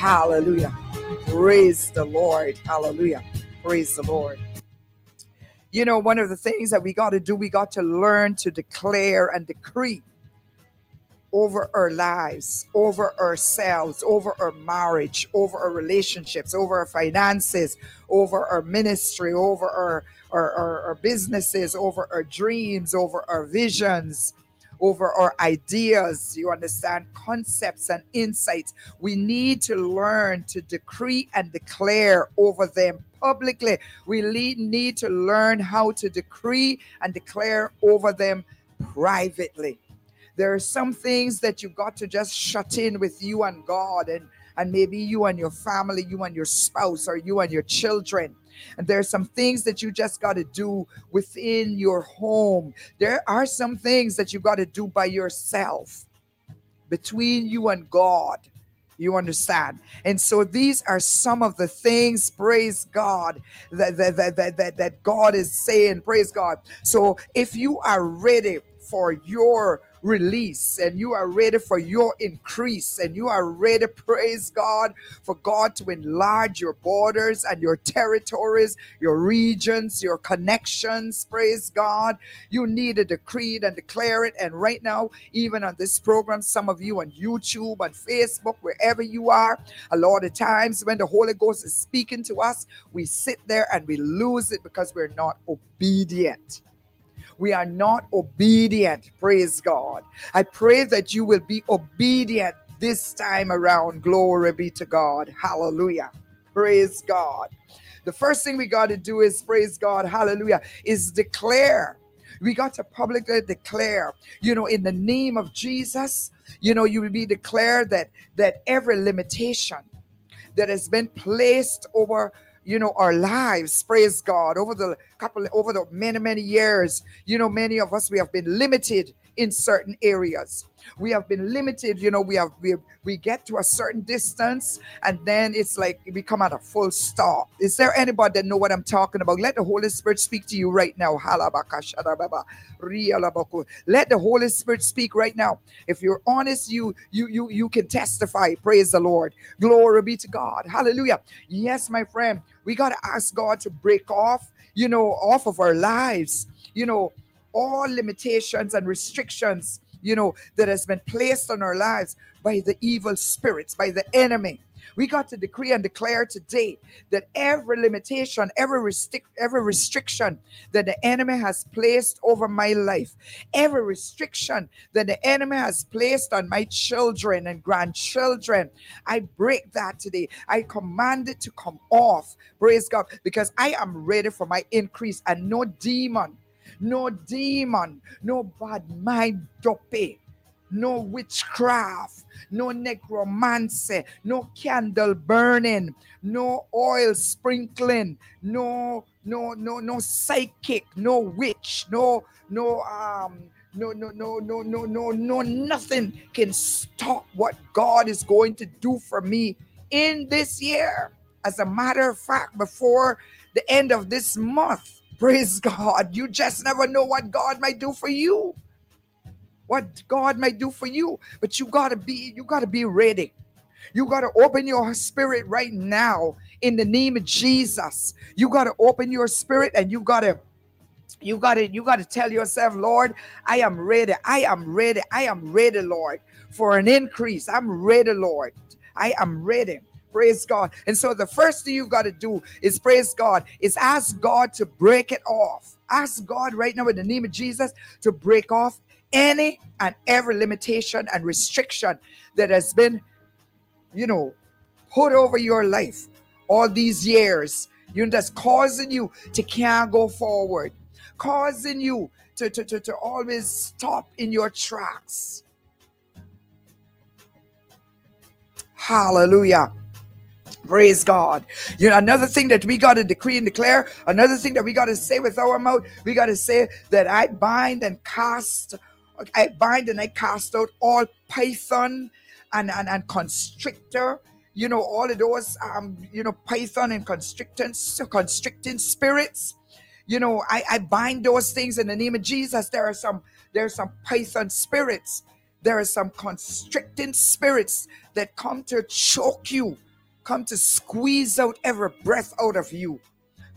Hallelujah. Praise the Lord. Hallelujah. Praise the Lord. You know, one of the things that we got to do, we got to learn to declare and decree over our lives, over ourselves, over our marriage, over our relationships, over our finances, over our ministry, over our, our, our, our businesses, over our dreams, over our visions, over our ideas, you understand, concepts and insights. We need to learn to decree and declare over them publicly. We need to learn how to decree and declare over them privately. There are some things that you've got to just shut in with you and God and and maybe you and your family, you and your spouse, or you and your children. And there are some things that you just got to do within your home. There are some things that you got to do by yourself between you and God. You understand? And so these are some of the things, praise God, that, that, that, that, that, that God is saying, praise God. So if you are ready for your release and you are ready for your increase and you are ready, praise God, for God to enlarge your borders and your territories, your regions, your connections, praise God. You need to decree and declare it. And right now, even on this program, some of you on YouTube, on Facebook, wherever you are, a lot of times when the Holy Ghost is speaking to us, we sit there and we lose it because we're not obedient we are not obedient. Praise God. I pray that you will be obedient this time around. Glory be to God. Hallelujah. Praise God. The first thing we got to do is praise God. Hallelujah. Is declare. We got to publicly declare, you know, in the name of Jesus, you know, you will be declared that that every limitation that has been placed over you know our lives praise god over the couple over the many many years you know many of us we have been limited in certain areas. We have been limited you know we have we, we get to a certain distance and then it's like we come at a full stop. Is there anybody that know what i'm talking about? Let the holy spirit speak to you right now. Let the holy spirit speak right now. If you're honest you you you you can testify. Praise the lord. Glory be to god. Hallelujah. Yes my friend we got to ask god to break off you know off of our lives. You know all limitations and restrictions you know, that has been placed on our lives by the evil spirits, by the enemy. We got to decree and declare today that every limitation, every restrict, every restriction that the enemy has placed over my life, every restriction that the enemy has placed on my children and grandchildren, I break that today. I command it to come off. Praise God, because I am ready for my increase, and no demon no demon, no bad mind dope, no witchcraft, no necromancy, no candle burning, no oil sprinkling, no no no no psychic, no witch, no no um no no no no no no no nothing can stop what God is going to do for me in this year. As a matter of fact, before the end of this month, Praise God. You just never know what God might do for you. What God might do for you. But you gotta be, you gotta be ready. You got to open your spirit right now in the name of Jesus. You got to open your spirit and you got to you got to you got to tell yourself, Lord, I am ready. I am ready. I am ready, Lord, for an increase. I'm ready, Lord. I am ready. Praise God. And so the first thing you've got to do is praise God, is ask God to break it off. Ask God right now in the name of Jesus to break off any and every limitation and restriction that has been, you know, put over your life all these years. You know, that's causing you to can't go forward, causing you to, to, to, to always stop in your tracks. Hallelujah. Praise God. You know, another thing that we got to decree and declare, another thing that we got to say with our mouth, we got to say that I bind and cast, I bind and I cast out all python and, and, and constrictor, you know, all of those, um, you know, python and constricting, constricting spirits. You know, I, I bind those things in the name of Jesus. There are some, there are some python spirits. There are some constricting spirits that come to choke you come to squeeze out every breath out of you.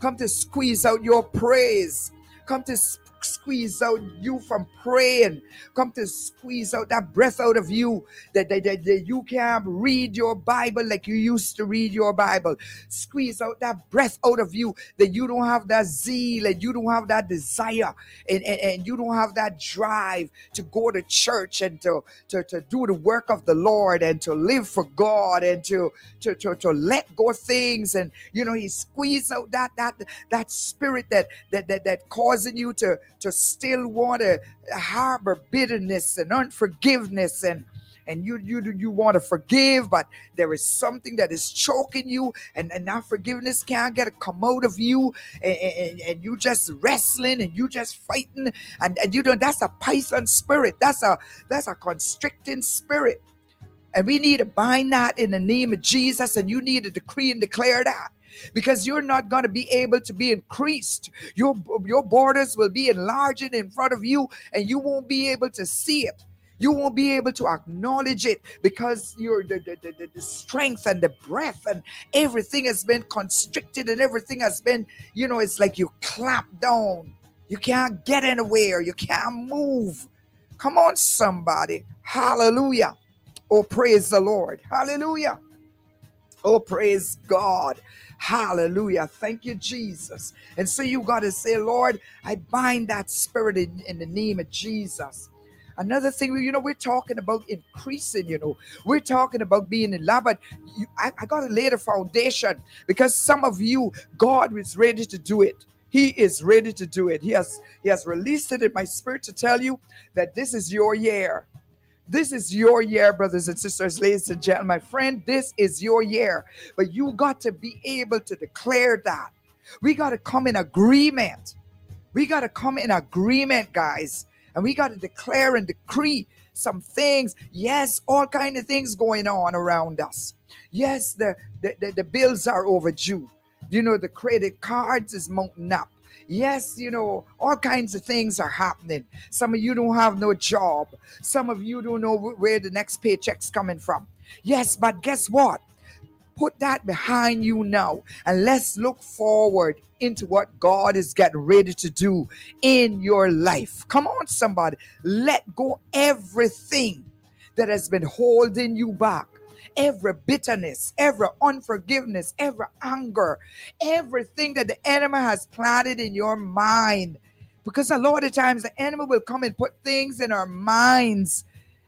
Come to squeeze out your praise. Come to squeeze out you from praying. Come to squeeze out that breath out of you that, that, that, that, you can't read your Bible like you used to read your Bible. Squeeze out that breath out of you that you don't have that zeal and you don't have that desire and, and, and you don't have that drive to go to church and to, to, to do the work of the Lord and to live for God and to, to, to, to let go things. And you know, he squeezed out that that that spirit that that that, that causing you to to still want to harbor bitterness and unforgiveness and and you you you want to forgive but there is something that is choking you and, and that forgiveness can't get a come out of you. And, and, and you just wrestling and you just fighting. And, and you know that's a python spirit. That's a that's a constricting spirit. And we need to bind that in the name of jesus and you need to decree and declare that because you're not going to be able to be increased. Your, your borders will be enlarging in front of you, and you won't be able to see it. You won't be able to acknowledge it because your the, the, the, the strength and the breath and everything has been constricted and everything has been, you know, it's like you clap down. You can't get anywhere. You can't move. Come on, somebody. Hallelujah. Oh, praise the Lord. Hallelujah. Oh, praise God. Hallelujah. Thank you, Jesus. And so you got to say, Lord, I bind that spirit in, in the name of Jesus. Another thing, you know, we're talking about increasing, you know, we're talking about being in love, but you, I, I got to lay the foundation because some of you, God is ready to do it. He is ready to do it. He has He has released it in my spirit to tell you that this is your year. This is your year, brothers and sisters, ladies and gentlemen. My friend, this is your year. But you got to be able to declare that. We got to come in agreement. We got to come in agreement, guys. And we got to declare and decree some things. Yes, all kind of things going on around us. Yes, the, the, the, the bills are overdue. You know, the credit cards is mounting up. Yes, you know, all kinds of things are happening. Some of you don't have no job. Some of you don't know where the next paycheck's coming from. Yes, but guess what? Put that behind you now and let's look forward into what God is getting ready to do in your life. Come on, somebody. Let go everything that has been holding you back every bitterness, every unforgiveness, every anger, everything that the enemy has planted in your mind. Because a lot of times the enemy will come and put things in our minds,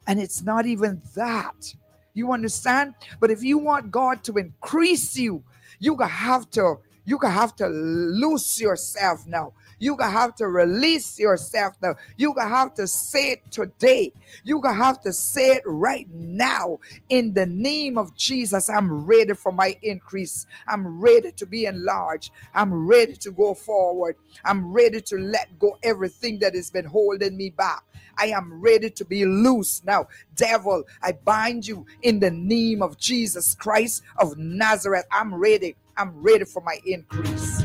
and it's not even that. You understand? But if you want God to increase you, you have to you have to loose yourself now. You gonna have to release yourself now. You gonna have to say it today. You gonna have to say it right now. In the name of Jesus, I'm ready for my increase. I'm ready to be enlarged. I'm ready to go forward. I'm ready to let go everything that has been holding me back. I am ready to be loose now. Devil, I bind you in the name of Jesus Christ of Nazareth. I'm ready. I'm ready for my increase.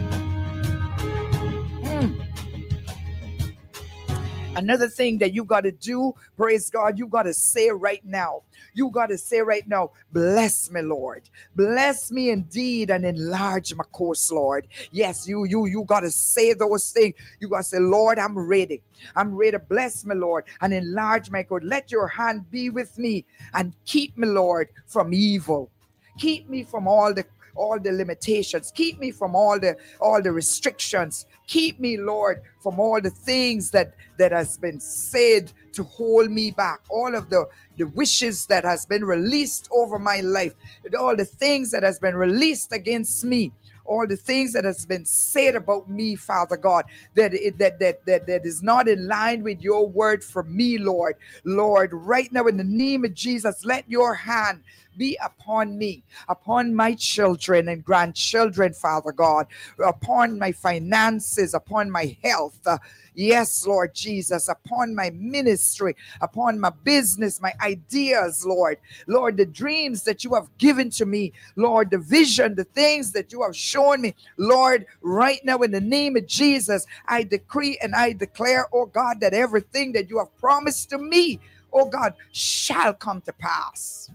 Another thing that you got to do, praise God, you got to say right now. You got to say right now, bless me, Lord. Bless me indeed and enlarge my course, Lord. Yes, you you you got to say those things. You got to say, Lord, I'm ready. I'm ready bless me, Lord, and enlarge my course. Let your hand be with me and keep me, Lord, from evil. Keep me from all the all the limitations. Keep me from all the all the restrictions. Keep me lord from all the things that that has been said to hold me back. All of the the wishes that has been released over my life. All the things that has been released against me. All the things that has been said about me, Father God, that it, that, that that that is not in line with your word for me, Lord. Lord, right now in the name of Jesus, let your hand be upon me, upon my children and grandchildren, Father God, upon my finances, upon my health. Uh, yes, Lord Jesus, upon my ministry, upon my business, my ideas, Lord. Lord, the dreams that you have given to me, Lord, the vision, the things that you have shown me, Lord, right now in the name of Jesus, I decree and I declare, oh God, that everything that you have promised to me, oh God, shall come to pass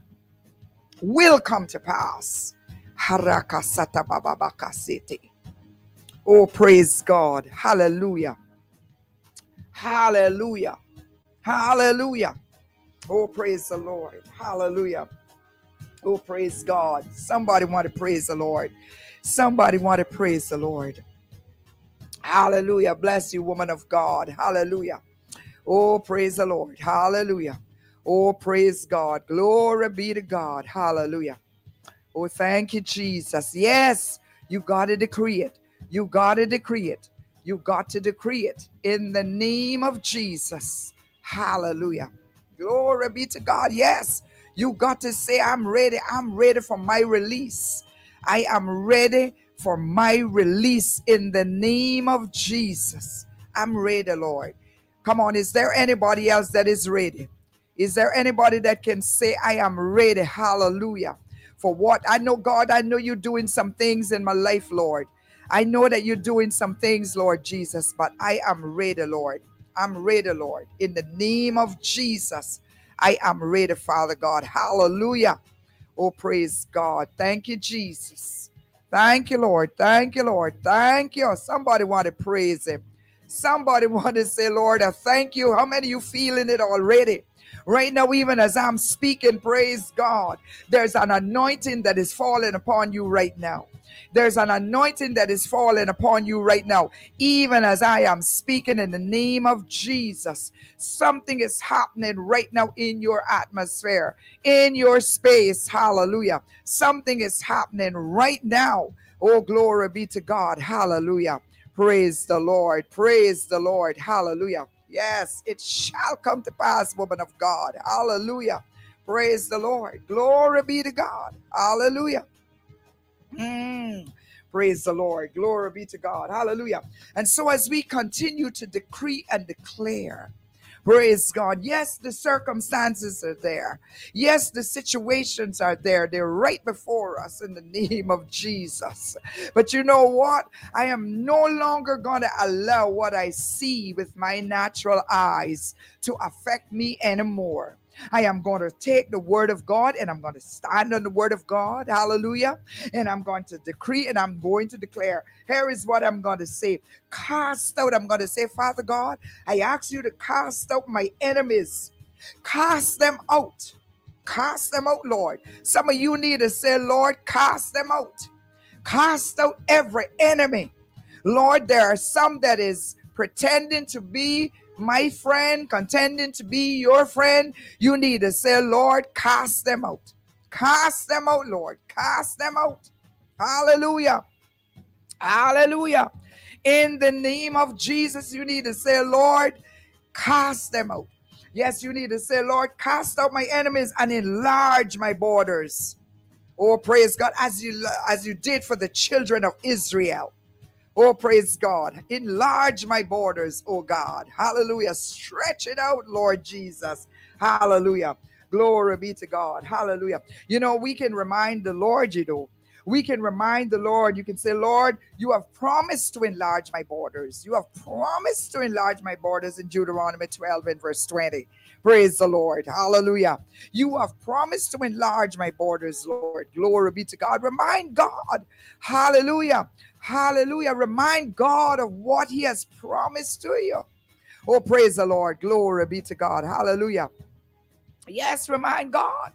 will come to pass. Oh, praise God. Hallelujah. Hallelujah. Hallelujah. Oh, praise the Lord. Hallelujah. Oh, praise God. Somebody want to praise the Lord. Somebody want to praise the Lord. Hallelujah. Bless you, woman of God. Hallelujah. Oh, praise the Lord. Hallelujah. Oh, praise God. Glory be to God. Hallelujah. Oh, thank you, Jesus. Yes, you've got to decree it. You've got to decree it. You've got to decree it in the name of Jesus. Hallelujah. Glory be to God. Yes, you got to say, I'm ready. I'm ready for my release. I am ready for my release in the name of Jesus. I'm ready, Lord. Come on, is there anybody else that is ready? Is there anybody that can say, I am ready? Hallelujah. For what? I know, God, I know you're doing some things in my life, Lord. I know that you're doing some things, Lord Jesus, but I am ready, Lord. I'm ready, Lord. In the name of Jesus, I am ready, Father God. Hallelujah. Oh, praise God. Thank you, Jesus. Thank you, Lord. Thank you, Lord. Thank you. Somebody want to praise him. Somebody want to say, Lord, I thank you. How many you feeling it already? Right now, even as I'm speaking, praise God, there's an anointing that is falling upon you right now. There's an anointing that is falling upon you right now, even as I am speaking in the name of Jesus. Something is happening right now in your atmosphere, in your space. Hallelujah. Something is happening right now. Oh, glory be to God. Hallelujah. Praise the Lord. Praise the Lord. Hallelujah. Yes, it shall come to pass, woman of God. Hallelujah. Praise the Lord. Glory be to God. Hallelujah. Mm. Praise the Lord. Glory be to God. Hallelujah. And so, as we continue to decree and declare, Praise God. Yes, the circumstances are there. Yes, the situations are there. They're right before us in the name of Jesus. But you know what? I am no longer going to allow what I see with my natural eyes to affect me anymore. I am going to take the word of God and I'm going to stand on the word of God. Hallelujah. And I'm going to decree and I'm going to declare. Here is what I'm going to say cast out. I'm going to say, Father God, I ask you to cast out my enemies, cast them out. Cast them out, Lord. Some of you need to say, Lord, cast them out. Cast out every enemy. Lord, there are some that is pretending to be my friend, contending to be your friend, you need to say, Lord, cast them out. Cast them out, Lord. Cast them out. Hallelujah. Hallelujah. In the name of Jesus, you need to say, Lord, cast them out. Yes, you need to say, Lord, cast out my enemies and enlarge my borders. Oh, praise God, as you as you did for the children of Israel. Oh, praise God. Enlarge my borders, oh God. Hallelujah. Stretch it out, Lord Jesus. Hallelujah. Glory be to God. Hallelujah. You know, we can remind the Lord, you know, we can remind the Lord. You can say, Lord, you have promised to enlarge my borders. You have promised to enlarge my borders in Deuteronomy 12 and verse 20. Praise the Lord. Hallelujah. You have promised to enlarge my borders, Lord. Glory be to God. Remind God. Hallelujah. Hallelujah. Remind God of what He has promised to you. Oh, praise the Lord. Glory be to God. Hallelujah. Yes, remind God,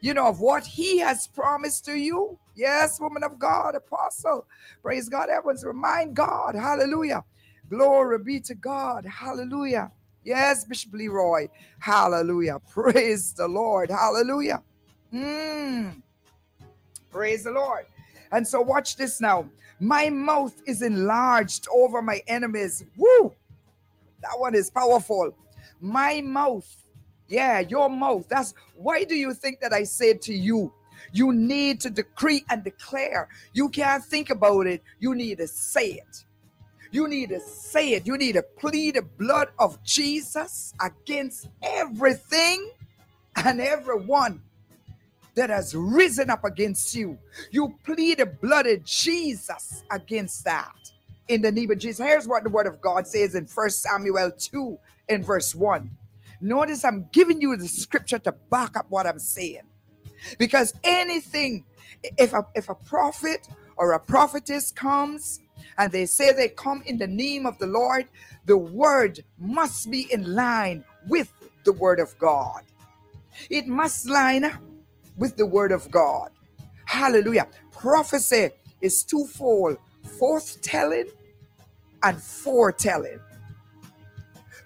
you know, of what He has promised to you. Yes, woman of God, apostle. Praise God. Everyone's remind God. Hallelujah. Glory be to God. Hallelujah. Yes, Bishop Leroy. Hallelujah. Praise the Lord. Hallelujah. Mm. Praise the Lord. And so, watch this now. My mouth is enlarged over my enemies. Woo! That one is powerful. My mouth. Yeah, your mouth. That's why do you think that I said to you? You need to decree and declare. You can't think about it. You need to say it. You need to say it. You need to plead the blood of Jesus against everything and everyone that has risen up against you. You plead the blood of Jesus against that. In the name of Jesus. Here's what the word of God says in First Samuel 2 in verse 1. Notice I'm giving you the scripture to back up what I'm saying. Because anything, If a, if a prophet or a prophetess comes and they say they come in the name of the Lord, the word must be in line with the word of God. It must line with the word of God. Hallelujah. Prophecy is twofold forth telling and foretelling.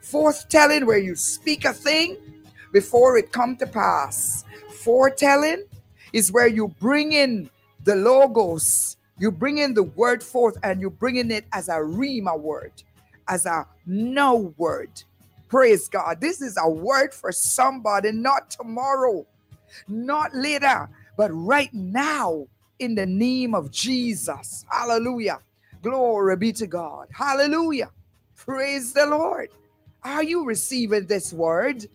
Forth telling, where you speak a thing before it come to pass. Foretelling is where you bring in the logos, you bring in the word forth, and you bring in it as a rhema word, as a no word. Praise God. This is a word for somebody, not tomorrow, not later, but right now in the name of Jesus. Hallelujah. Glory be to God. Hallelujah. Praise the Lord. Are you receiving this word?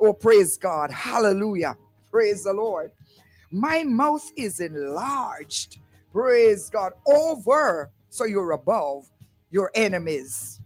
Oh, praise God. Hallelujah. Praise the Lord. My mouth is enlarged. Praise God. Over. So you're above your enemies.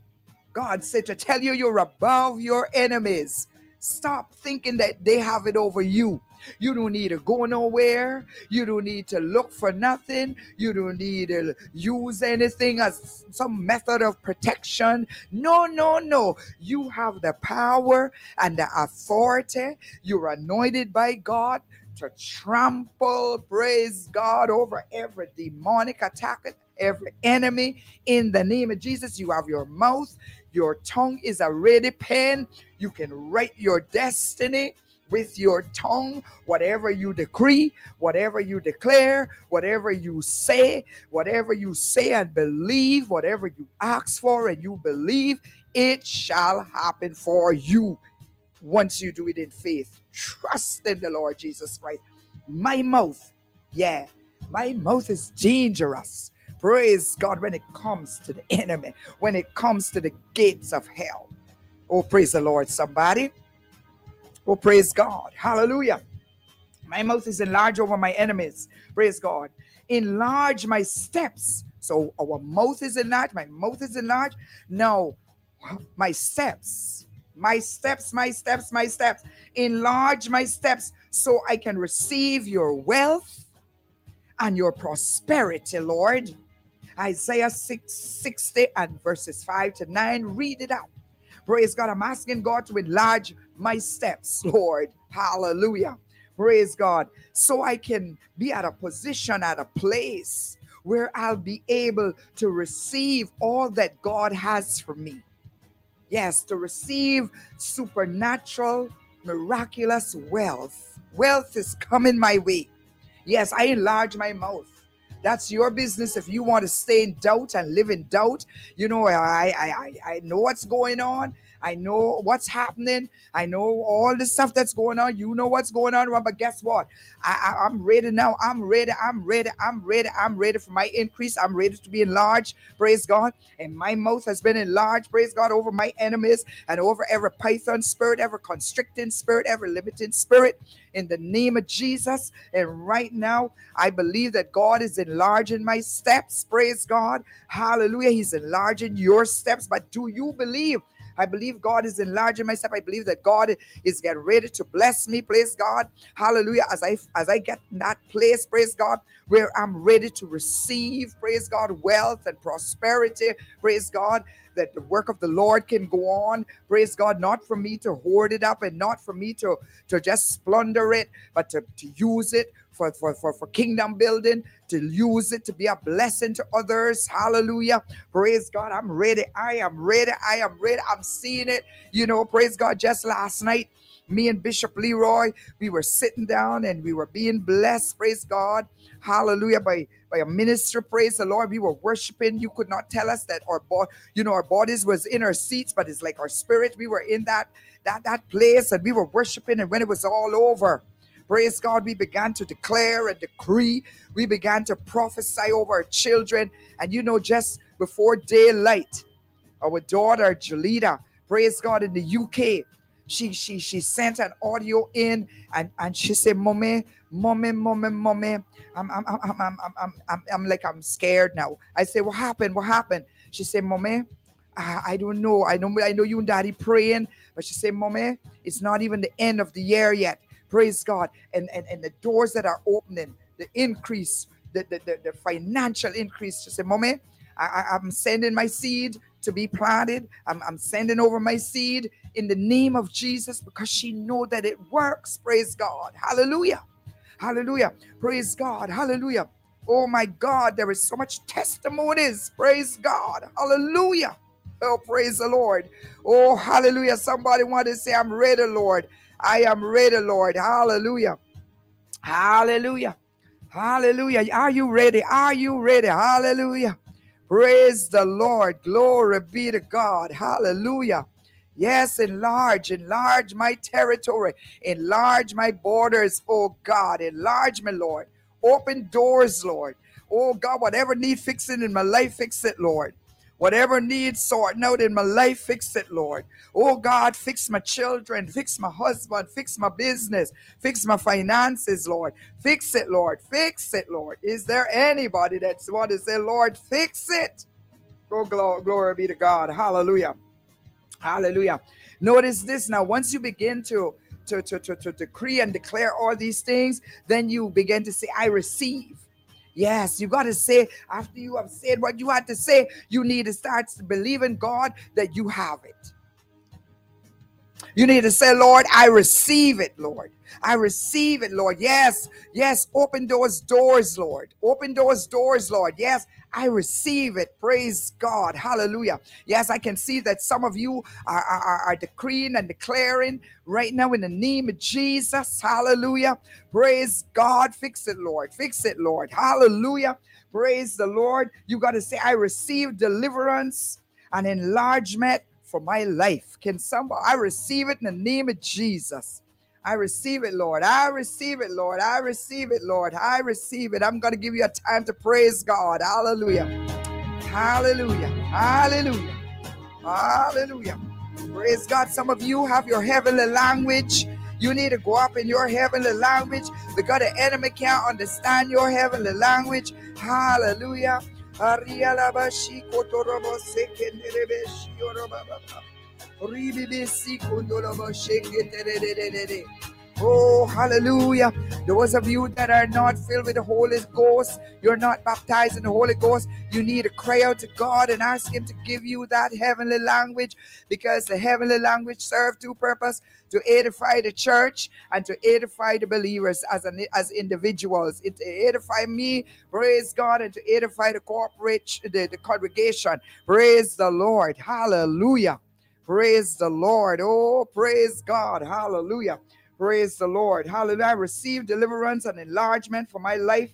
God said to tell you you're above your enemies. Stop thinking that they have it over you. You don't need to go nowhere. You don't need to look for nothing. You don't need to use anything as some method of protection. No, no, no. You have the power and the authority. You're anointed by God to trample, praise God, over every demonic attack, every enemy. In the name of Jesus, you have your mouth. Your tongue is a ready pen. You can write your destiny with your tongue, whatever you decree, whatever you declare, whatever you say, whatever you say and believe, whatever you ask for and you believe, it shall happen for you once you do it in faith. Trust in the Lord Jesus Christ. My mouth, yeah, my mouth is dangerous. Praise God when it comes to the enemy, when it comes to the gates of hell. Oh, praise the Lord, somebody. Oh, praise God. Hallelujah. My mouth is enlarged over my enemies. Praise God. Enlarge my steps. So our mouth is enlarged. My mouth is enlarged. No, my steps. My steps, my steps, my steps. Enlarge my steps so I can receive your wealth and your prosperity, Lord. Isaiah 6 60 and verses 5 to 9. Read it out. Praise God. I'm asking God to enlarge my steps, Lord. Hallelujah. Praise God. So I can be at a position, at a place where I'll be able to receive all that God has for me. Yes, to receive supernatural, miraculous wealth. Wealth is coming my way. Yes, I enlarge my mouth. That's your business. If you want to stay in doubt and live in doubt, you know, I, I, I, I know what's going on. I know what's happening. I know all the stuff that's going on. You know what's going on. But guess what? I, I, am ready now. I'm ready. I'm ready. I'm ready. I'm ready for my increase. I'm ready to be enlarged. Praise God. And my mouth has been enlarged. Praise God over my enemies and over every python spirit, every constricting spirit, every limiting spirit in the name of Jesus. And right now, I believe that God is enlarging my steps. Praise God. Hallelujah. He's enlarging your steps. But do you believe? I believe God is enlarging myself. I believe that God is getting ready to bless me. Praise God. Hallelujah. As I as I get in that place, praise God, where I'm ready to receive, praise God, wealth and prosperity. Praise God that the work of the Lord can go on. Praise God, not for me to hoard it up and not for me to, to just splendor it, but to, to use it for, for, for, for kingdom building, to use it to be a blessing to others. Hallelujah. Praise God. I'm ready. I am ready. I am ready. I'm seeing it. You know, praise God. Just last night, me and Bishop Leroy, we were sitting down and we were being blessed. Praise God. Hallelujah. By by a minister, praise the Lord. We were worshiping. You could not tell us that our body, you know, our bodies was in our seats, but it's like our spirit. We were in that that that place and we were worshiping. And when it was all over, Praise God, we began to declare and decree. We began to prophesy over our children. And you know, just before daylight, our daughter Jolita, praise God, in the UK, she she she sent an audio in and and she said, "Mommy, mommy, mommy, mommy, I'm I'm I'm I'm I'm I'm, I'm, I'm like I'm scared now." I say "What happened? What happened?" She said, "Mommy, I, I don't know. I know I know you and Daddy praying, but she said, "Mommy, it's not even the end of the year yet." Praise God. And, and, and the doors that are opening, the increase, the, the, the, the financial increase. She said, Mommy, I, I, am sending my seed to be planted. I'm, I'm sending over my seed in the name of Jesus because she know that it works. Praise God. Hallelujah. Hallelujah. Praise God. Hallelujah. Oh my God, there is so much testimonies. Praise God. Hallelujah. Oh, praise the Lord. Oh, hallelujah. Somebody want to say, I'm ready, Lord. I am ready, Lord. Hallelujah. Hallelujah. Hallelujah. Are you ready? Are you ready? Hallelujah. Praise the Lord. Glory be to God. Hallelujah. Yes, enlarge, enlarge my territory, enlarge my borders, oh God, enlarge me, Lord. Open doors, Lord. Oh God, whatever need fixing in my life, fix it, Lord. Whatever needs sorting out in my life, fix it, Lord. Oh God, fix my children, fix my husband, fix my business, fix my finances, Lord. Fix it, Lord. Fix it, Lord. Is there anybody that's want to say, Lord, fix it? Oh, glory, glory be to God. Hallelujah. Hallelujah. Notice this now. Once you begin to to, to, to, to decree and declare all these things, then you begin to say, I receive. Yes, you got to say, after you have said what you had to say, you need to start to believe in God that you have it. You need to say, Lord, I receive it, Lord. I receive it, Lord. Yes, yes. Open those doors, Lord. Open those doors, Lord. Yes, I receive it. Praise God. Hallelujah. Yes, I can see that some of you are, are, are decreeing and declaring right now in the name of Jesus. Hallelujah. Praise God. Fix it, Lord. Fix it, Lord. Hallelujah. Praise the Lord. You got to say, I receive deliverance and enlargement for my life. Can somebody, I receive it in the name of Jesus. I receive it, Lord. I receive it, Lord. I receive it, Lord. I receive it. I'm going to give you a time to praise God. Hallelujah. Hallelujah. Hallelujah. Hallelujah. Praise God. Some of you have your heavenly language. You need to go up in your heavenly language because the enemy can't understand your heavenly language. Hallelujah. Aria la basi koto robo seke nere besi baba. Ribi besi kondo robo seke tere tere tere tere. Oh, hallelujah. Those of you that are not filled with the Holy Ghost, you're not baptized in the Holy Ghost, you need to cry out to God and ask Him to give you that heavenly language because the heavenly language serves two purposes to edify the church and to edify the believers as an, as individuals. It edify me, praise God, and to edify the corporate the, the congregation. Praise the Lord. Hallelujah. Praise the Lord. Oh, praise God. Hallelujah. Praise the Lord. Hallelujah. I receive deliverance and enlargement for my life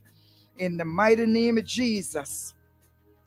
in the mighty name of Jesus.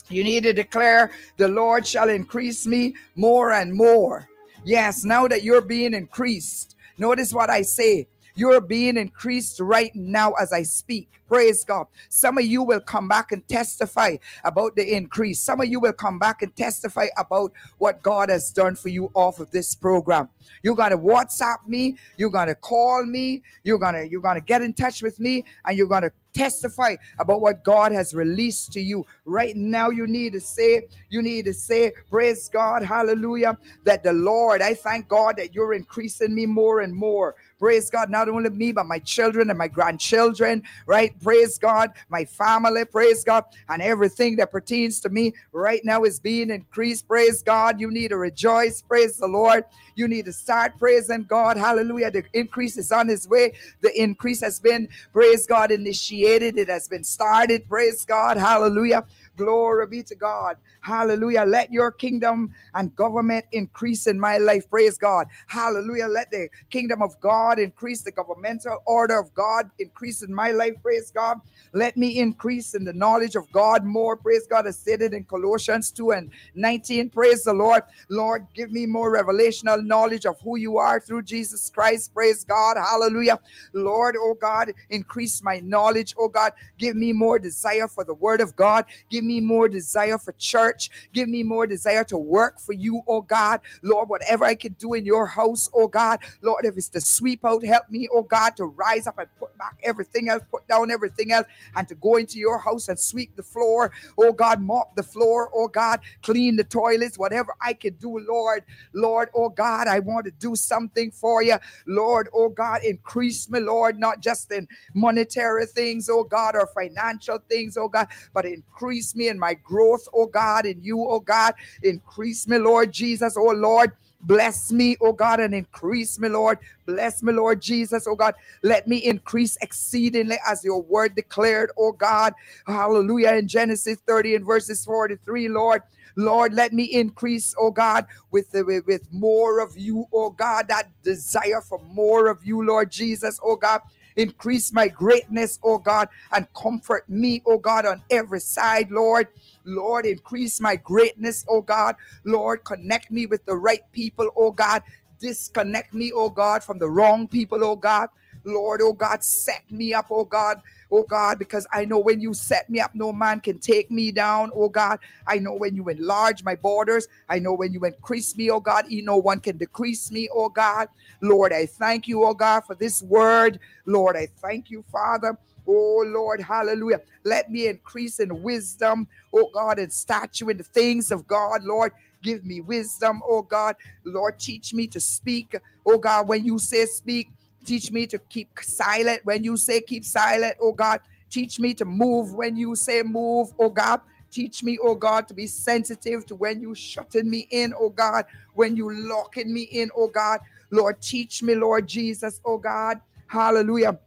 You need to declare, The Lord shall increase me more and more. Yes, now that you're being increased, notice what I say. You're being increased right now as I speak. Praise God. Some of you will come back and testify about the increase. Some of you will come back and testify about what God has done for you off of this program. You're gonna WhatsApp me, you're gonna call me, you're gonna you're gonna get in touch with me, and you're gonna testify about what God has released to you. Right now, you need to say, you need to say, praise God, hallelujah, that the Lord, I thank God that you're increasing me more and more. Praise God, not only me, but my children and my grandchildren, right? Praise God, my family, praise God, and everything that pertains to me right now is being increased. Praise God. You need to rejoice. Praise the Lord. You need to start praising God. Hallelujah. The increase is on his way. The increase has been, praise God, initiated. It has been started. Praise God. Hallelujah. Glory be to God. Hallelujah. Let your kingdom and government increase in my life. Praise God. Hallelujah. Let the kingdom of God increase, the governmental order of God increase in my life. Praise God. Let me increase in the knowledge of God more. Praise God. As stated in Colossians 2 and 19. Praise the Lord. Lord, give me more revelational knowledge of who you are through Jesus Christ. Praise God. Hallelujah. Lord, oh God, increase my knowledge. Oh God, give me more desire for the word of God. Give me more desire for church. Give me more desire to work for you, oh God. Lord, whatever I can do in your house, oh God. Lord, if it's to sweep out, help me, oh God, to rise up and put back everything else, put down everything else, and to go into your house and sweep the floor, oh God, mop the floor, oh God, clean the toilets, whatever I can do, Lord. Lord, oh God, I want to do something for you. Lord, oh God, increase me, Lord, not just in monetary things, oh God, or financial things, oh God, but increase me in my growth, oh God, in you, oh God. Increase me, Lord Jesus, oh Lord. Bless me, oh God, and increase me, Lord. Bless me, Lord Jesus, oh God. Let me increase exceedingly as your word declared, oh God. Hallelujah. In Genesis 30 and verses 43, Lord. Lord, let me increase, oh God, with, with, with more of you, oh God, that desire for more of you, Lord Jesus, oh God. Increase my greatness, oh God, and comfort me, oh God, on every side, Lord. Lord, increase my greatness, oh God. Lord, connect me with the right people, oh God. Disconnect me, oh God, from the wrong people, oh God. Lord, oh God, set me up, oh God, oh God, because I know when you set me up, no man can take me down, oh God. I know when you enlarge my borders, I know when you increase me, oh God, no one can decrease me, oh God. Lord, I thank you, oh God, for this word. Lord, I thank you, Father. Oh Lord, hallelujah. Let me increase in wisdom, oh God, and stature in the things of God, Lord. Give me wisdom, oh God. Lord, teach me to speak, oh God, when you say speak. Teach me to keep silent when you say keep silent, oh God. Teach me to move when you say move, oh God. Teach me, oh God, to be sensitive to when you shutting me in, oh God, when you locking me in, oh God. Lord, teach me, Lord Jesus, oh God. Hallelujah.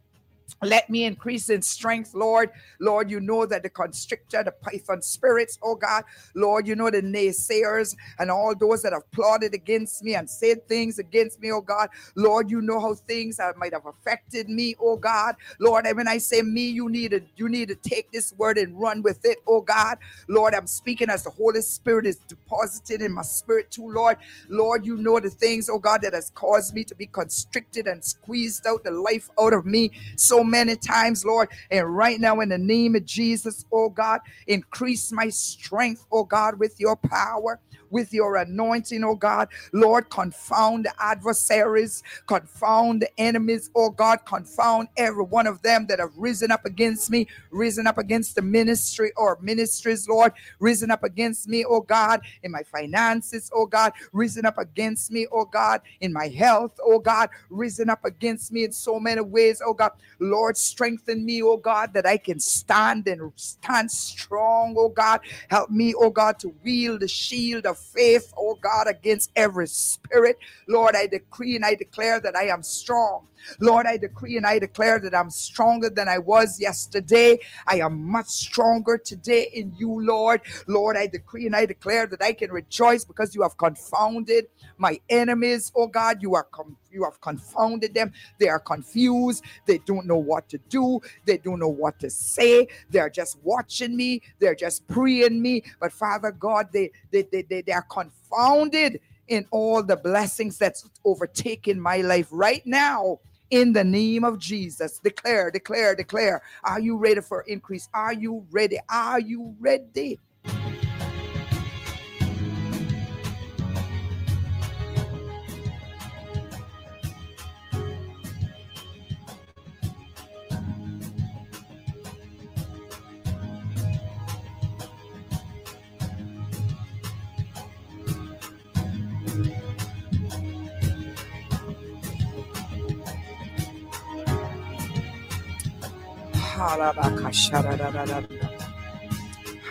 Let me increase in strength, Lord. Lord, you know that the constrictor, the python spirits, oh God, Lord, you know the naysayers and all those that have plotted against me and said things against me, oh God. Lord, you know how things might have affected me, oh God. Lord, and when I say me, you need to you need to take this word and run with it, oh God. Lord, I'm speaking as the Holy Spirit is deposited in my spirit too, Lord. Lord, you know the things, oh God, that has caused me to be constricted and squeezed out the life out of me. So many times, Lord. And right now, in the name of Jesus, oh God, increase my strength, oh God, with your power with your anointing, oh God. Lord, confound the adversaries, confound the enemies, oh God, confound every one of them that have risen up against me, risen up against the ministry or ministries, Lord, risen up against me, oh God, in my finances, oh God, risen up against me, oh God, in my health, oh God, risen up against me in so many ways, oh God. Lord, strengthen me, oh God, that I can stand and stand strong, oh God. Help me, oh God, to wield the shield of faith, oh God, against every spirit. Lord, I decree and I declare that I am strong. Lord, I decree and I declare that I'm stronger than I was yesterday. I am much stronger today in you, Lord. Lord, I decree and I declare that I can rejoice because you have confounded my enemies. Oh God, you are com- you have confounded them. They are confused. They don't know what to do. They don't know what to say. They're just watching me. They're just praying me. But Father God, they they they, they, they are confounded in all the blessings that's overtaken my life right now in the name of Jesus. Declare, declare, declare. Are you ready for increase? Are you ready? Are you ready?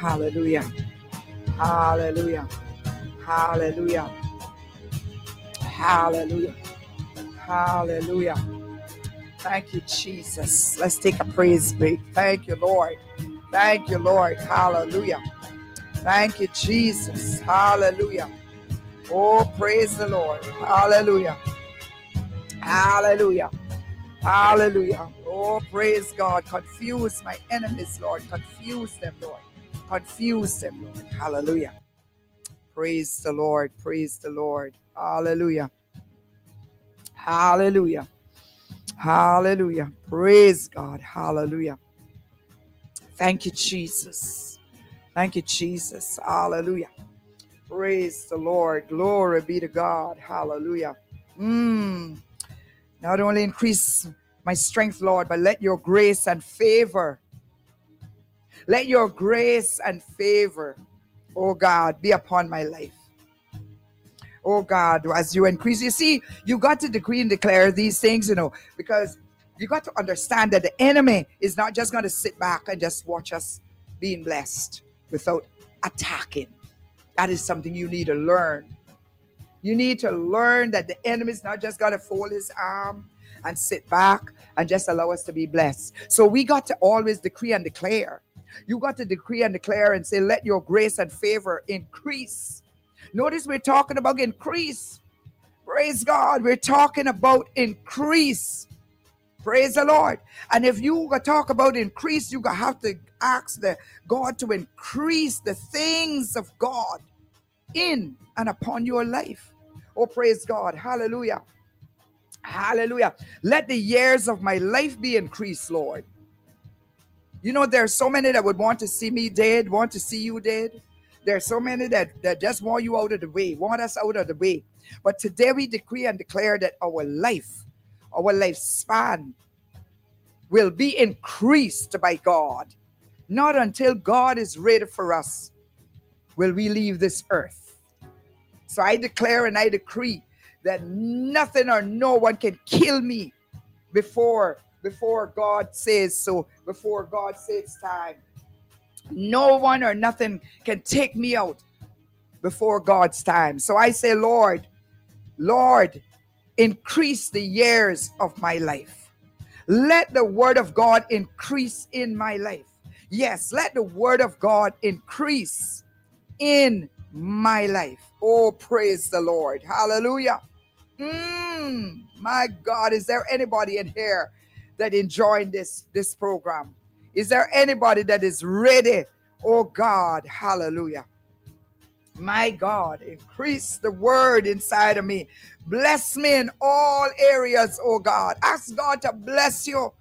Hallelujah. Hallelujah. Hallelujah. Hallelujah. Hallelujah. Thank you, Jesus. Let's take a praise break. Thank you, Lord. Thank you, Lord. Hallelujah. Thank you, Jesus. Hallelujah. Oh, praise the Lord. Hallelujah. Hallelujah. Hallelujah. Oh, praise God. Confuse my enemies, Lord. Confuse them, Lord. Confuse them, Lord. Hallelujah. Praise the Lord. Praise the Lord. Hallelujah. Hallelujah. Hallelujah. Praise God. Hallelujah. Thank you, Jesus. Thank you, Jesus. Hallelujah. Praise the Lord. Glory be to God. Hallelujah. Mm. Not only increase my strength, Lord, but let your grace and favor, let your grace and favor, oh God, be upon my life. Oh God, as you increase, you see, you got to decree and declare these things, you know, because you got to understand that the enemy is not just going to sit back and just watch us being blessed without attacking. That is something you need to learn. You need to learn that the enemy is not just going to fold his arm and sit back and just allow us to be blessed. So we got to always decree and declare. You got to decree and declare and say, let your grace and favor increase. Notice we're talking about increase. Praise God. We're talking about increase. Praise the Lord. And if you talk about increase, you have to ask the God to increase the things of God in and upon your life. Oh, praise God. Hallelujah. Hallelujah. Let the years of my life be increased, Lord. You know, there are so many that would want to see me dead, want to see you dead. There are so many that, that just want you out of the way, want us out of the way. But today we decree and declare that our life our lifespan will be increased by God. Not until God is ready for us will we leave this earth. So I declare and I decree that nothing or no one can kill me before before God says so, before God says time. No one or nothing can take me out before God's time. So I say, Lord, Lord, increase the years of my life. Let the word of God increase in my life. Yes, let the word of God increase in my life. Oh, praise the Lord. Hallelujah. Mm, my God, is there anybody in here that enjoying this this program? Is there anybody that is ready? Oh God, hallelujah. My God, increase the word inside of me. Bless me in all areas, oh God. Ask God to bless you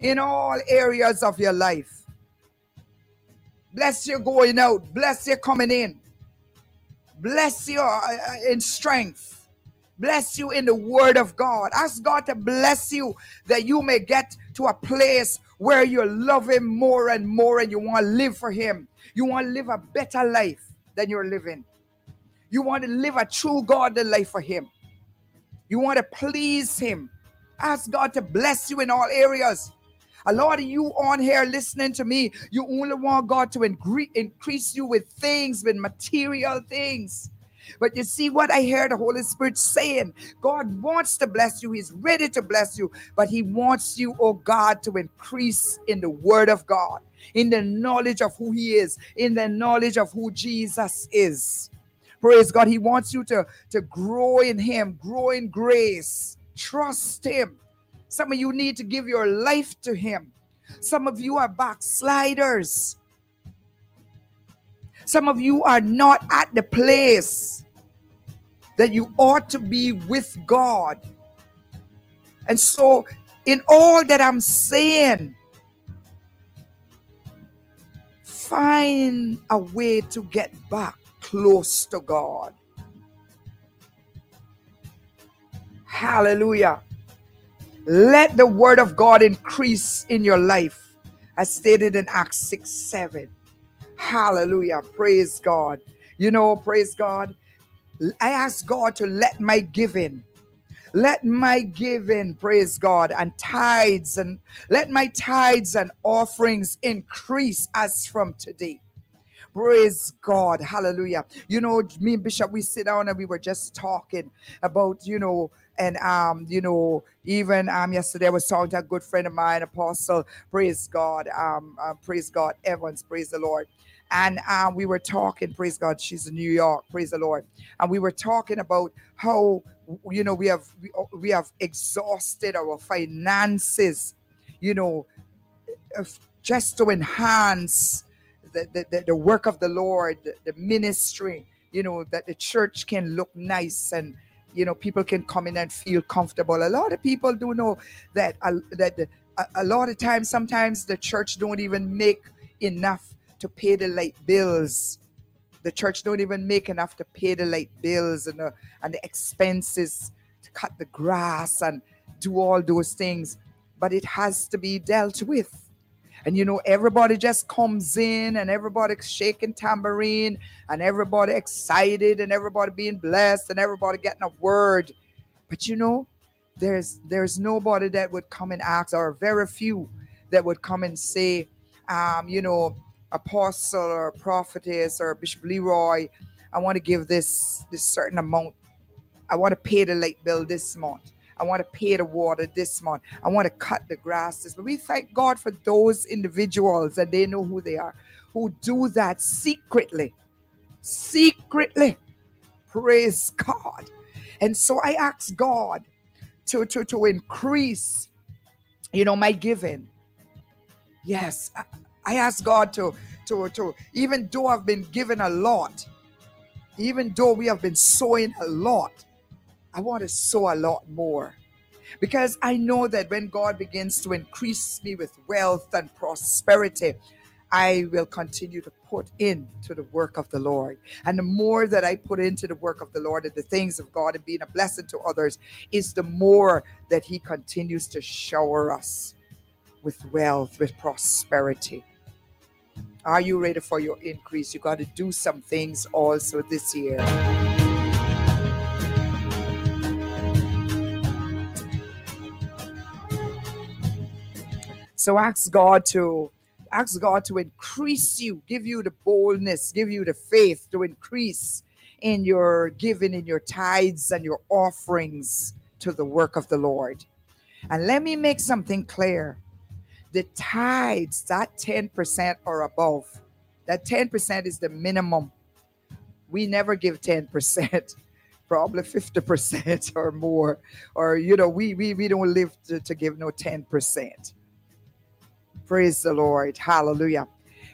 in all areas of your life. Bless you going out. Bless you coming in. Bless you uh, uh, in strength. Bless you in the word of God. Ask God to bless you that you may get to a place where you love Him more and more and you want to live for Him. You want to live a better life than you're living. You want to live a true godly life for Him. You want to please Him. Ask God to bless you in all areas. A lot of you on here listening to me, you only want God to increase you with things, with material things. But you see what I hear the Holy Spirit saying? God wants to bless you. He's ready to bless you. But He wants you, oh God, to increase in the Word of God, in the knowledge of who He is, in the knowledge of who Jesus is. Praise God. He wants you to, to grow in Him, grow in grace, trust Him. Some of you need to give your life to Him. Some of you are backsliders. Some of you are not at the place that you ought to be with God. And so, in all that I'm saying, find a way to get back close to God. Hallelujah. Let the word of God increase in your life, as stated in Acts 6 7. Hallelujah. Praise God. You know, praise God. I ask God to let my giving, let my giving, praise God, and tithes and let my tithes and offerings increase as from today. Praise God. Hallelujah. You know, me and Bishop, we sit down and we were just talking about, you know, and um, you know, even um yesterday I was talking to a good friend of mine, Apostle, praise God, um, uh, praise God, Evans, praise the Lord. And um, we were talking, praise God, she's in New York, praise the Lord. And we were talking about how you know we have we, we have exhausted our finances, you know, just to enhance the, the, the work of the Lord, the, the ministry, you know, that the church can look nice and you know people can come in and feel comfortable. A lot of people do know that uh, that a, a lot of times sometimes the church don't even make enough to pay the light bills. The church don't even make enough to pay the light bills and the, and the expenses to cut the grass and do all those things. But it has to be dealt with. And you know, everybody just comes in and everybody's shaking tambourine and everybody excited and everybody being blessed and everybody getting a word. But you know, there's there's nobody that would come and ask, or very few that would come and say, um, you know, apostle or prophetess or Bishop Leroy, I want to give this this certain amount. I want to pay the light bill this month. I want to pay the water this month. I want to cut the grasses. But we thank God for those individuals and they know who they are, who do that secretly. Secretly. Praise God. And so I ask God to, to, to increase, you know, my giving. Yes, I, I ask God to, to, to, even though I've been given a lot, even though we have been sowing a lot, I want to sow a lot more. Because I know that when God begins to increase me with wealth and prosperity, I will continue to put into the work of the Lord. And the more that I put into the work of the Lord and the things of God and being a blessing to others, is the more that He continues to shower us with wealth, with prosperity. Are you ready for your increase? You got to do some things also this year. So ask God to ask God to increase you, give you the boldness, give you the faith to increase in your giving, in your tithes and your offerings to the work of the Lord. And let me make something clear the tithes, that 10% or above, that 10% is the minimum. We never give 10%, probably 50% or more. Or, you know, we, we, we don't live to, to give no 10%. Praise the Lord. Hallelujah.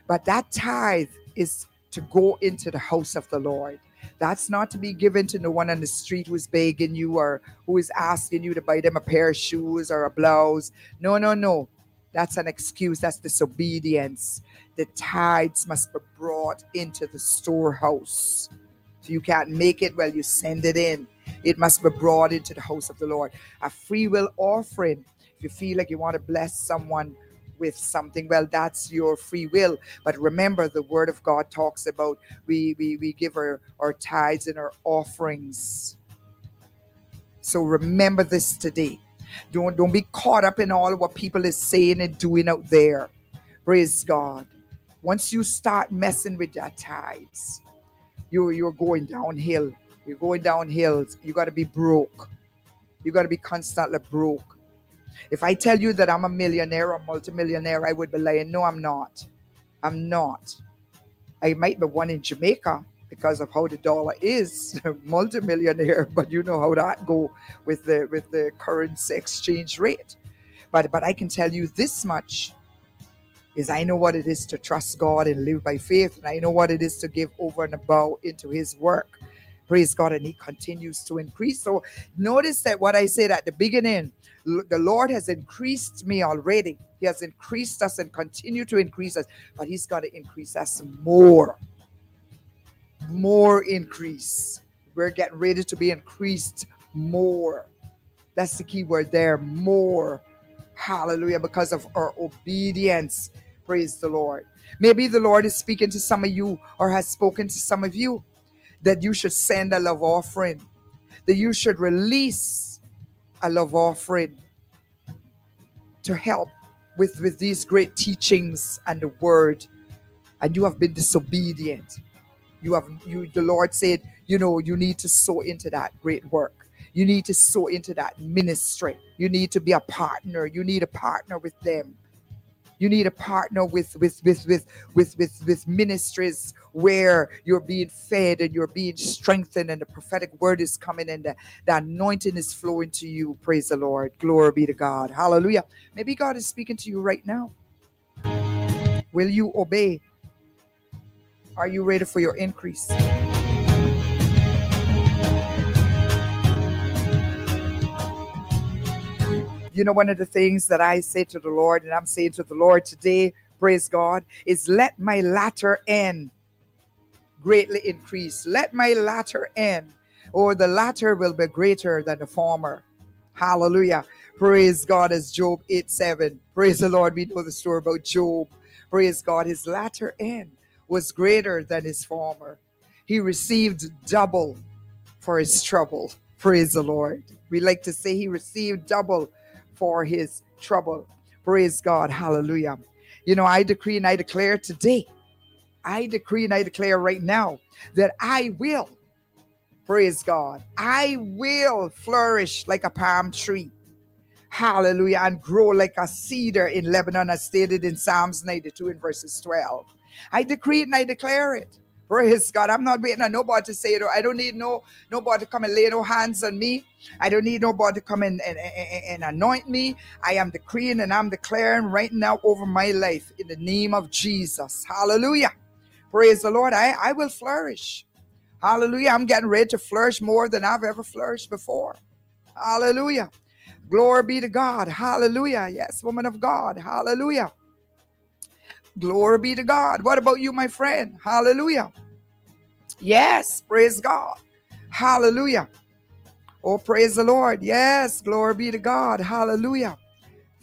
But that tithe is to go into the house of the Lord. That's not to be given to no one on the street who's begging you or who is asking you to buy them a pair of shoes or a blouse. No, no, no. That's an excuse. That's disobedience. The tithes must be brought into the storehouse. So you can't make it, well, you send it in. It must be brought into the house of the Lord. A free will offering. If you feel like you want to bless someone with something well that's your free will. But remember the word of god talks about we we, we give our, our tithes and our offerings. So remember this today. Don't don't be caught up in all what people is saying and doing out there. Praise god. Once you start messing with your tithes you you're going downhill. You're going downhill. You got to be broke. You got to be constantly broke if I tell you that I'm a millionaire or multimillionaire, I would be lying. No, I'm not. I'm not. I might be one in Jamaica because of how the dollar is multimillionaire, but you know how that go with the with the currency exchange rate. But but I can tell you this much is I know what it is to trust God and live by faith, and I know what it is to give over and above into His work. Praise God, and He continues to increase. So notice that what I said at the beginning the Lord has increased me already. He has increased us and continue to increase us, but He's got to increase us more. More increase. We're getting ready to be increased more. That's the key word there. More. Hallelujah. Because of our obedience. Praise the Lord. Maybe the Lord is speaking to some of you or has spoken to some of you that you should send a love offering, that you should release a love offering to help with, with these great teachings and the word, and you have been disobedient. You have you the Lord said, you know, you need to sow into that great work. You need to sow into that ministry. You need to be a partner. You need a partner with them. You need a partner with with with with with with, with ministries where you're being fed and you're being strengthened and the prophetic word is coming and the, the anointing is flowing to you. Praise the Lord. Glory be to God. Hallelujah. Maybe God is speaking to you right now. Will you obey? Are you ready for your increase? You know, one of the things that I say to the Lord, and I'm saying to the Lord today, praise God, is let my latter end greatly increase. Let my latter end, or the latter will be greater than the former. Hallelujah. Praise God as Job 8 7. Praise the Lord. We know the story about Job. Praise God. His latter end was greater than his former. He received double for his trouble. Praise the Lord. We like to say he received double for his trouble. Praise God. Hallelujah. You know, I decree and I declare today, I decree and I declare right now that I will, praise God, I will flourish like a palm tree. Hallelujah. And grow like a cedar in Lebanon, as stated in Psalms 92 and verses 12. I decree it and I declare it. Praise God. I'm not waiting on nobody to say it. I don't need no nobody to come and lay no hands on me. I don't need nobody to come and, and, and, and anoint me. I am decreeing and I'm declaring right now over my life in the name of Jesus. Hallelujah. Praise the Lord. I, I will flourish. Hallelujah. I'm getting ready to flourish more than I've ever flourished before. Hallelujah. Glory be to God. Hallelujah. Yes, woman of God. Hallelujah. Glory be to God. What about you, my friend? Hallelujah. Yes, praise God. Hallelujah. Oh, praise the Lord. Yes, glory be to God. Hallelujah.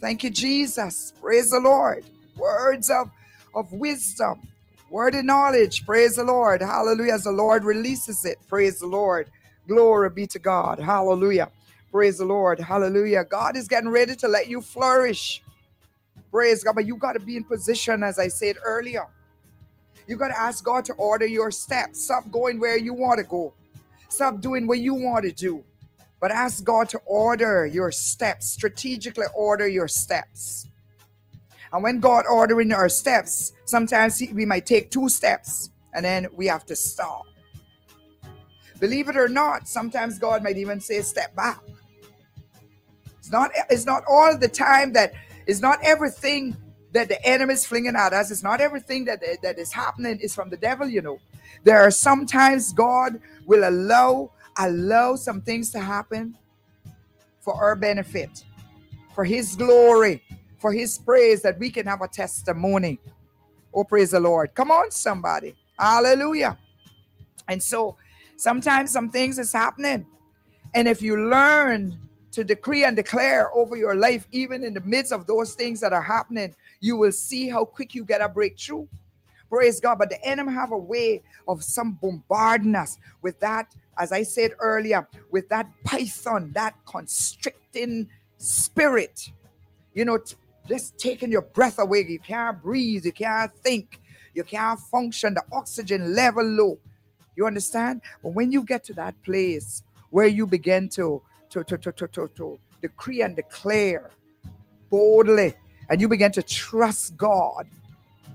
Thank you, Jesus. Praise the Lord. Words of, of wisdom, word of knowledge. Praise the Lord. Hallelujah. As the Lord releases it. Praise the Lord. Glory be to God. Hallelujah. Praise the Lord. Hallelujah. God is getting ready to let you flourish. Praise God. But you got to be in position, as I said earlier. You got to ask God to order your steps. Stop going where you want to go. Stop doing what you want to do. But ask God to order your steps, strategically order your steps. And when God ordering our steps, sometimes we might take two steps and then we have to stop. Believe it or not, sometimes God might even say step back. It's not it's not all the time that it's not everything that the enemy is flinging at us. It's not everything that, that is happening is from the devil, you know. There are sometimes God will allow allow some things to happen for our benefit, for his glory, for his praise, that we can have a testimony. Oh, praise the Lord. Come on, somebody. Hallelujah. And so sometimes some things is happening. And if you learn to decree and declare over your life, even in the midst of those things that are happening, you will see how quick you get a breakthrough. Praise God. But the enemy have a way of some bombarding us with that, as I said earlier, with that python, that constricting spirit. You know, just taking your breath away. You can't breathe, you can't think, you can't function, the oxygen level low. You understand? But when you get to that place where you begin to to, to, to, to, to, to decree and declare boldly, and you begin to trust God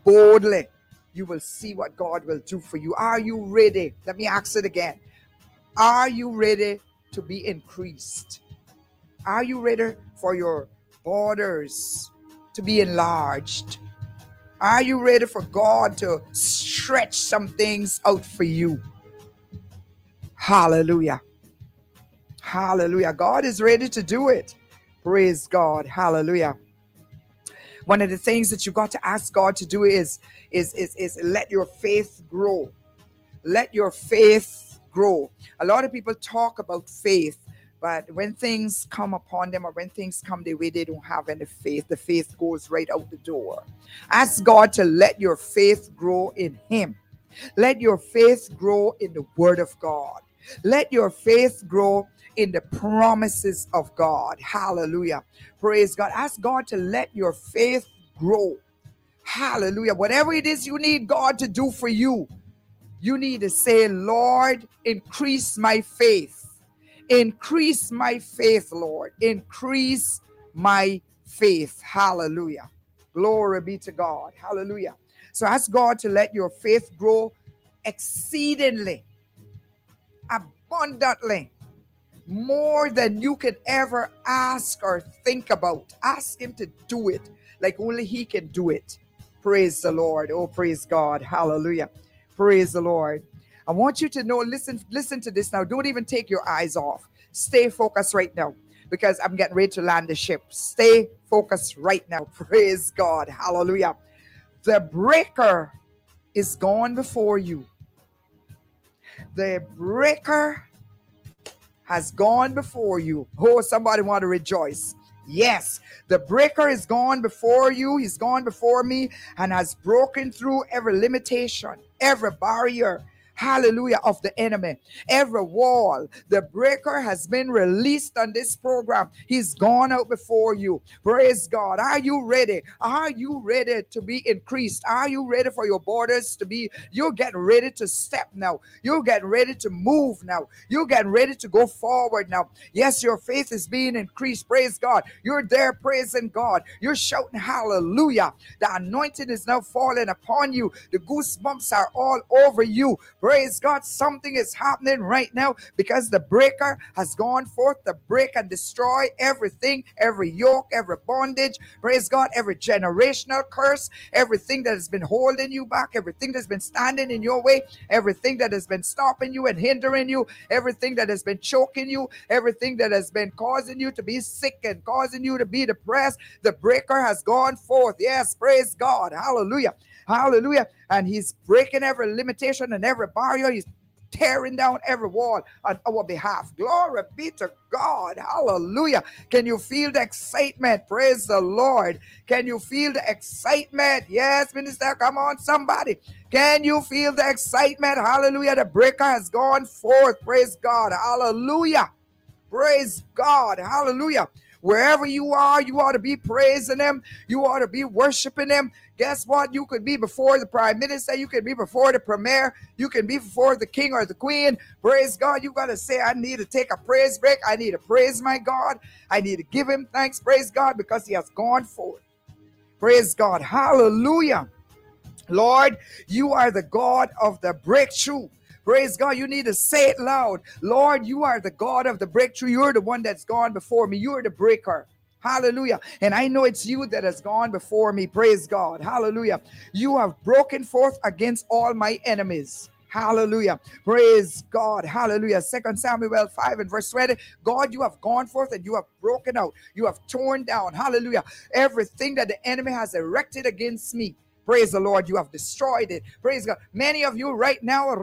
boldly, you will see what God will do for you. Are you ready? Let me ask it again. Are you ready to be increased? Are you ready for your borders to be enlarged? Are you ready for God to stretch some things out for you? Hallelujah. Hallelujah. God is ready to do it. Praise God. Hallelujah. One of the things that you got to ask God to do is is is, is let your faith grow. Let your faith grow. A lot of people talk about faith, but when things come upon them or when things come their way, they don't have any faith. The faith goes right out the door. Ask God to let your faith grow in Him. Let your faith grow in the Word of God. Let your faith grow in the promises of God. Hallelujah. Praise God. Ask God to let your faith grow. Hallelujah. Whatever it is you need God to do for you, you need to say, Lord, increase my faith. Increase my faith, Lord. Increase my faith. Hallelujah. Glory be to God. Hallelujah. So ask God to let your faith grow exceedingly, abundantly more than you can ever ask or think about. Ask Him to do it like only He can do it. Praise the Lord. Oh, praise God. Hallelujah. Praise the Lord. I want you to know, listen, listen to this now. Don't even take your eyes off. Stay focused right now because I'm getting ready to land the ship. Stay focused right now. Praise God. Hallelujah. The breaker is gone before you. The breaker has gone before you. Oh, somebody want to rejoice. Yes, the breaker is gone before you. He's gone before me and has broken through every limitation, every barrier, hallelujah, of the enemy. Every wall, the breaker has been released on this program. He's gone out before you. Praise God. Are you ready? Are you ready to be increased? Are you ready for your borders to be? You're getting ready to step now. You're getting ready to move now. You're getting ready to go forward now. Yes, your faith is being increased. Praise God. You're there praising God. You're shouting hallelujah. The anointing is now falling upon you. The goosebumps are all over you. Praise God. Something is happening right now because the breaker has gone forth to break and destroy everything, every yoke, every bondage. Praise God. Every generational curse, everything that has been holding you back, everything that's been standing in your way, everything that has been stopping you and hindering you, everything that has been choking you, everything that has been causing you to be sick and causing you to be depressed. The breaker has gone forth. Yes, praise God. Hallelujah. Hallelujah. And he's breaking every limitation and every barrier. He's tearing down every wall on our behalf. Glory be to God. Hallelujah. Can you feel the excitement? Praise the Lord. Can you feel the excitement? Yes, minister. Come on, somebody. Can you feel the excitement? Hallelujah. The breaker has gone forth. Praise God. Hallelujah. Praise God. Hallelujah. Wherever you are, you ought to be praising Him. You ought to be worshiping Him. Guess what? You could be before the prime minister. You could be before the premier. You can be before the king or the queen. Praise God. You got to say, I need to take a praise break. I need to praise my God. I need to give Him thanks. Praise God because He has gone forth. Praise God. Hallelujah. Lord, you are the God of the breakthrough. Praise God. You need to say it loud. Lord, you are the God of the breakthrough. You're the one that's gone before me. You're the breaker. Hallelujah. And I know it's you that has gone before me. Praise God. Hallelujah. You have broken forth against all my enemies. Hallelujah. Praise God. Hallelujah. Second Samuel 5 and verse 20. God, you have gone forth and you have broken out. You have torn down. Hallelujah. Everything that the enemy has erected against me. Praise the Lord, you have destroyed it. Praise God. Many of you right now,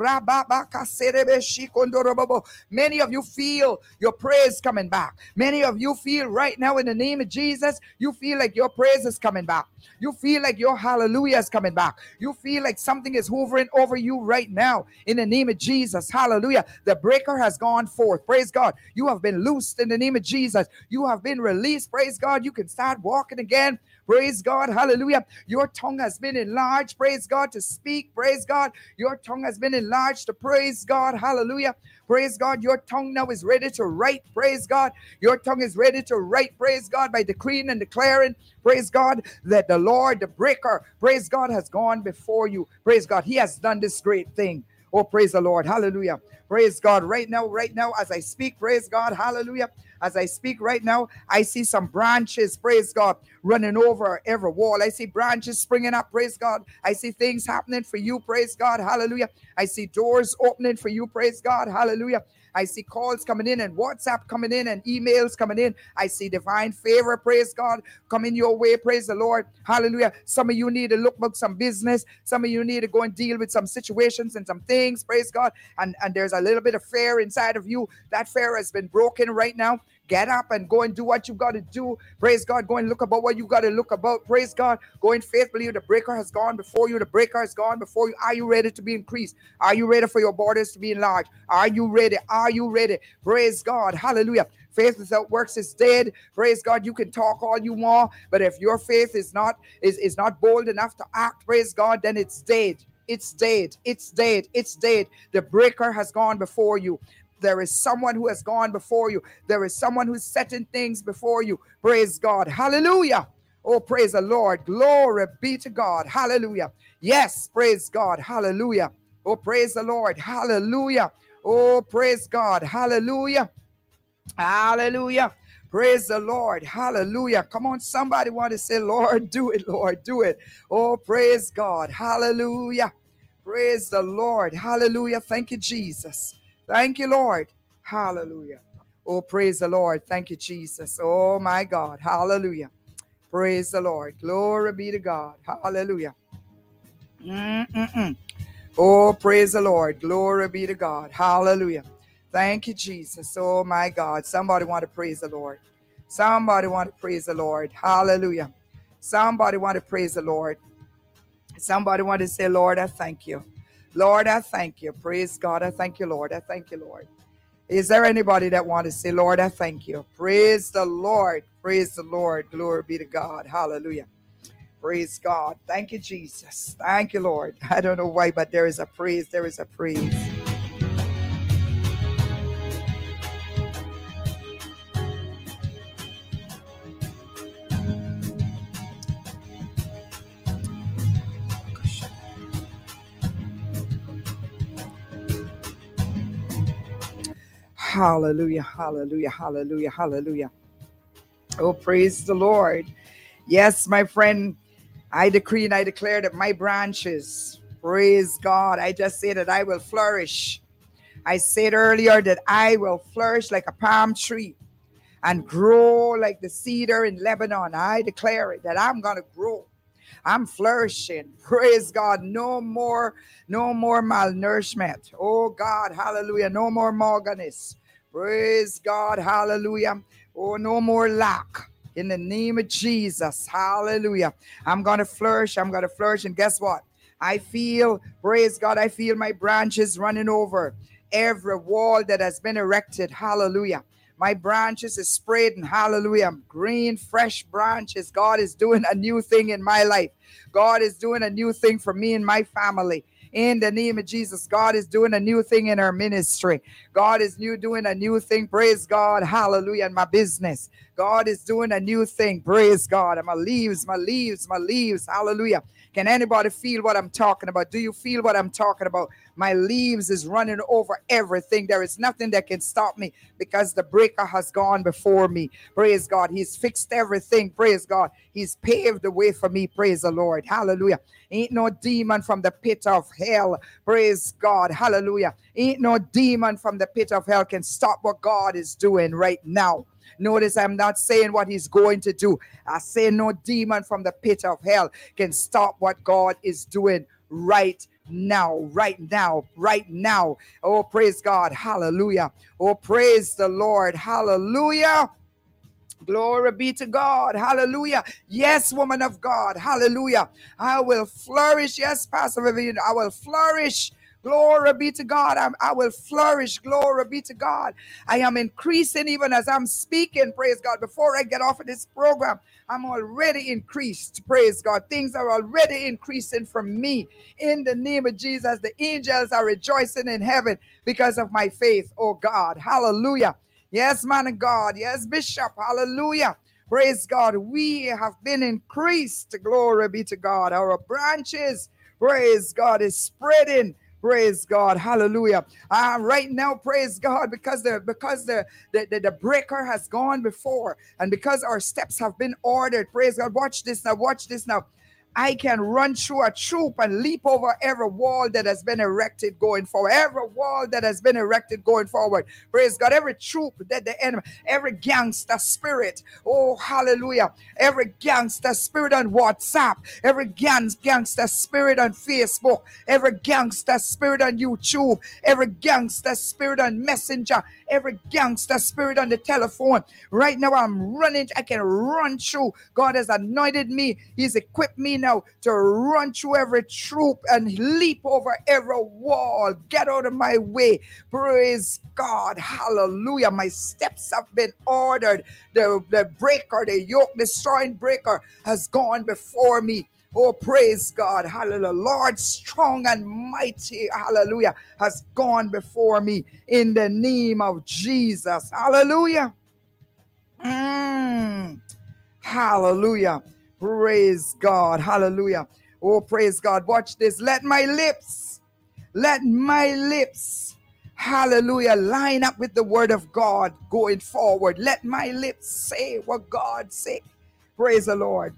many of you feel your praise coming back. Many of you feel right now in the name of Jesus, you feel like your praise is coming back. You feel like your hallelujah is coming back. You feel like something is hovering over you right now in the name of Jesus. Hallelujah. The breaker has gone forth. Praise God. You have been loosed in the name of Jesus. You have been released. Praise God. You can start walking again. Praise God. Hallelujah. Your tongue has been enlarged. Praise God to speak. Praise God. Your tongue has been enlarged to praise God. Hallelujah. Praise God. Your tongue now is ready to write. Praise God. Your tongue is ready to write. Praise God by decreeing and declaring. Praise God that the Lord, the breaker, praise God, has gone before you. Praise God. He has done this great thing. Oh, praise the Lord. Hallelujah. Praise God. Right now, right now, as I speak, praise God. Hallelujah. As I speak right now, I see some branches, praise God, running over every wall. I see branches springing up, praise God. I see things happening for you, praise God, hallelujah. I see doors opening for you, praise God, hallelujah. I see calls coming in and WhatsApp coming in and emails coming in. I see divine favor, praise God, coming your way, praise the Lord. Hallelujah. Some of you need to look back some business. Some of you need to go and deal with some situations and some things, praise God. And, and there's a little bit of fear inside of you. That fear has been broken right now. Get up and go and do what you've got to do. Praise God. Go and look about what you got to look about. Praise God. Go in faith. Believe the breaker has gone before you. The breaker has gone before you. Are you ready to be increased? Are you ready for your borders to be enlarged? Are you ready? Are you ready? Praise God. Hallelujah. Faith without works is dead. Praise God. You can talk all you want, but if your faith is not is, is not bold enough to act, praise God, then it's dead. It's dead. It's dead. It's dead. The breaker has gone before you. There is someone who has gone before you. There is someone who's setting things before you. Praise God. Hallelujah. Oh, praise the Lord. Glory be to God. Hallelujah. Yes, praise God. Hallelujah. Oh, praise the Lord. Hallelujah. Oh, praise God. Hallelujah. Hallelujah. Praise the Lord. Hallelujah. Come on, somebody want to say, Lord, do it, Lord, do it. Oh, praise God. Hallelujah. Praise the Lord. Hallelujah. Thank you, Jesus. Thank you, Lord. Hallelujah. Oh, praise the Lord. Thank you, Jesus. Oh, my God. Hallelujah. Praise the Lord. Glory be to God. Hallelujah. Mm-mm-mm. Oh, praise the Lord. Glory be to God. Hallelujah. Thank you, Jesus. Oh, my God. Somebody want to praise the Lord. Somebody want to praise the Lord. Hallelujah. Somebody want to praise the Lord. Somebody want to say, Lord, I thank you. Lord, I thank you. Praise God. I thank you, Lord. I thank you, Lord. Is there anybody that want to say, Lord, I thank you? Praise the Lord. Praise the Lord. Glory be to God. Hallelujah. Praise God. Thank you, Jesus. Thank you, Lord. I don't know why, but there is a praise. There is a praise. Hallelujah, hallelujah, hallelujah, hallelujah. Oh, praise the Lord. Yes, my friend, I decree and I declare that my branches, praise God, I just say that I will flourish. I said earlier that I will flourish like a palm tree and grow like the cedar in Lebanon. I declare it that I'm going to grow. I'm flourishing. Praise God. No more, no more malnourishment. Oh God, hallelujah. No more morganess. Praise God. Hallelujah. Oh, no more lack. In the name of Jesus. Hallelujah. I'm going to flourish. I'm going to flourish. And guess what? I feel, praise God, I feel my branches running over every wall that has been erected. Hallelujah. My branches is spreading. Hallelujah. Green, fresh branches. God is doing a new thing in my life. God is doing a new thing for me and my family in the name of Jesus. God is doing a new thing in our ministry. God is new doing a new thing. Praise God. Hallelujah. In my business. God is doing a new thing. Praise God. And my leaves, my leaves, my leaves. Hallelujah. Can anybody feel what I'm talking about? Do you feel what I'm talking about? My leaves is running over everything. There is nothing that can stop me because the breaker has gone before me. Praise God. He's fixed everything. Praise God. He's paved the way for me. Praise the Lord. Hallelujah. Ain't no demon from the pit of hell. Praise God. Hallelujah. Ain't no demon from the pit of hell can stop what God is doing right now. Notice I'm not saying what he's going to do. I say no demon from the pit of hell can stop what God is doing right now, right now, right now. Oh, praise God. Hallelujah. Oh, praise the Lord. Hallelujah. Glory be to God. Hallelujah. Yes, woman of God. Hallelujah. I will flourish. Yes, Pastor Vivian. I will flourish Glory be to God. I'm, I will flourish. Glory be to God. I am increasing even as I'm speaking. Praise God. Before I get off of this program, I'm already increased. Praise God. Things are already increasing for me. In the name of Jesus, the angels are rejoicing in heaven because of my faith. Oh God. Hallelujah. Yes, man of God. Yes, Bishop. Hallelujah. Praise God. We have been increased. Glory be to God. Our branches, praise God, is spreading Praise God. Hallelujah. Uh, right now, praise God, because the because the, the, the, the breaker has gone before, and because our steps have been ordered. Praise God. Watch this now. Watch this now. I can run through a troop and leap over every wall that has been erected going forward. Every wall that has been erected going forward. Praise God. Every troop that the enemy, every gangster spirit. Oh, hallelujah. Every gangster spirit on WhatsApp. Every gang, gangster spirit on Facebook. Every gangster spirit on YouTube. Every gangster spirit on Messenger. Every gangster spirit on the telephone. Right now, I'm running. I can run through. God has anointed me. He's equipped me now to run through every troop and leap over every wall. Get out of my way. Praise God. Hallelujah. My steps have been ordered. The, the breaker, the yoke destroying breaker has gone before me. Oh, praise God. Hallelujah. Lord, strong and mighty, hallelujah, has gone before me in the name of Jesus. Hallelujah. Mm. Hallelujah. Praise God. Hallelujah. Oh, praise God. Watch this. Let my lips, let my lips, hallelujah, line up with the word of God going forward. Let my lips say what God say. Praise the Lord.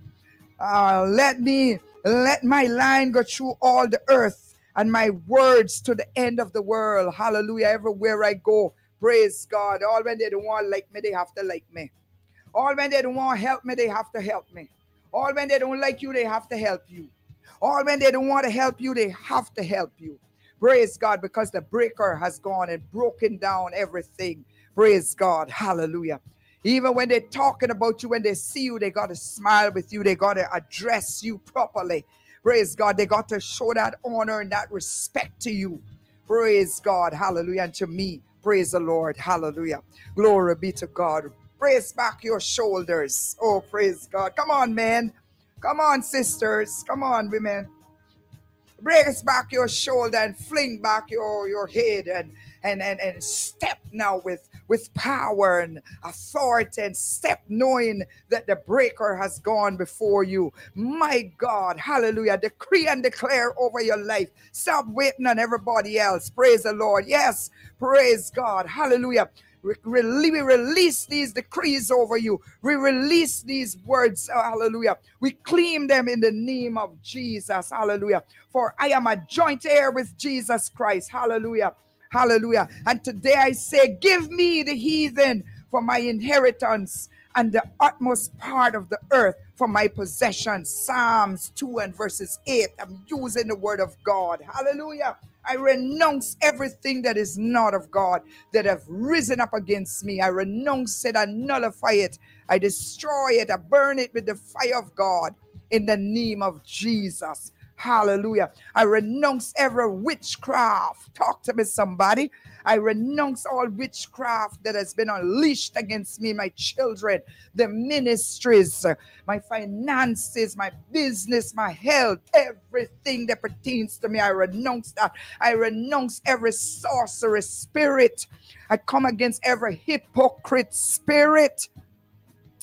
Uh, let me, let my line go through all the earth and my words to the end of the world. Hallelujah. Everywhere I go. Praise God. All when they don't want like me, they have to like me. All when they don't want help me, they have to help me. All when they don't like you, they have to help you. All when they don't want to help you, they have to help you. Praise God, because the breaker has gone and broken down everything. Praise God. Hallelujah. Even when they're talking about you, when they see you, they got to smile with you. They got to address you properly. Praise God. They got to show that honor and that respect to you. Praise God. Hallelujah. And to me, praise the Lord. Hallelujah. Glory be to God. Brace back your shoulders. Oh, praise God. Come on, man. Come on, sisters. Come on, women. Brace back your shoulder and fling back your, your head and, and, and, and step now with with power and authority and step knowing that the breaker has gone before you. My God, hallelujah. Decree and declare over your life. Stop waiting on everybody else. Praise the Lord. Yes, praise God. Hallelujah. We, release these decrees over you. We release these words. Oh, hallelujah. We claim them in the name of Jesus. Hallelujah. For I am a joint heir with Jesus Christ. Hallelujah. Hallelujah. And today I say, Give me the heathen for my inheritance and the utmost part of the earth for my possession. Psalms 2 and verses 8. I'm using the word of God. Hallelujah. I renounce everything that is not of God that have risen up against me. I renounce it, I nullify it, I destroy it, I burn it with the fire of God in the name of Jesus. Hallelujah. I renounce every witchcraft. Talk to me, somebody. I renounce all witchcraft that has been unleashed against me, my children, the ministries, my finances, my business, my health, everything that pertains to me. I renounce that. I renounce every sorcery spirit. I come against every hypocrite spirit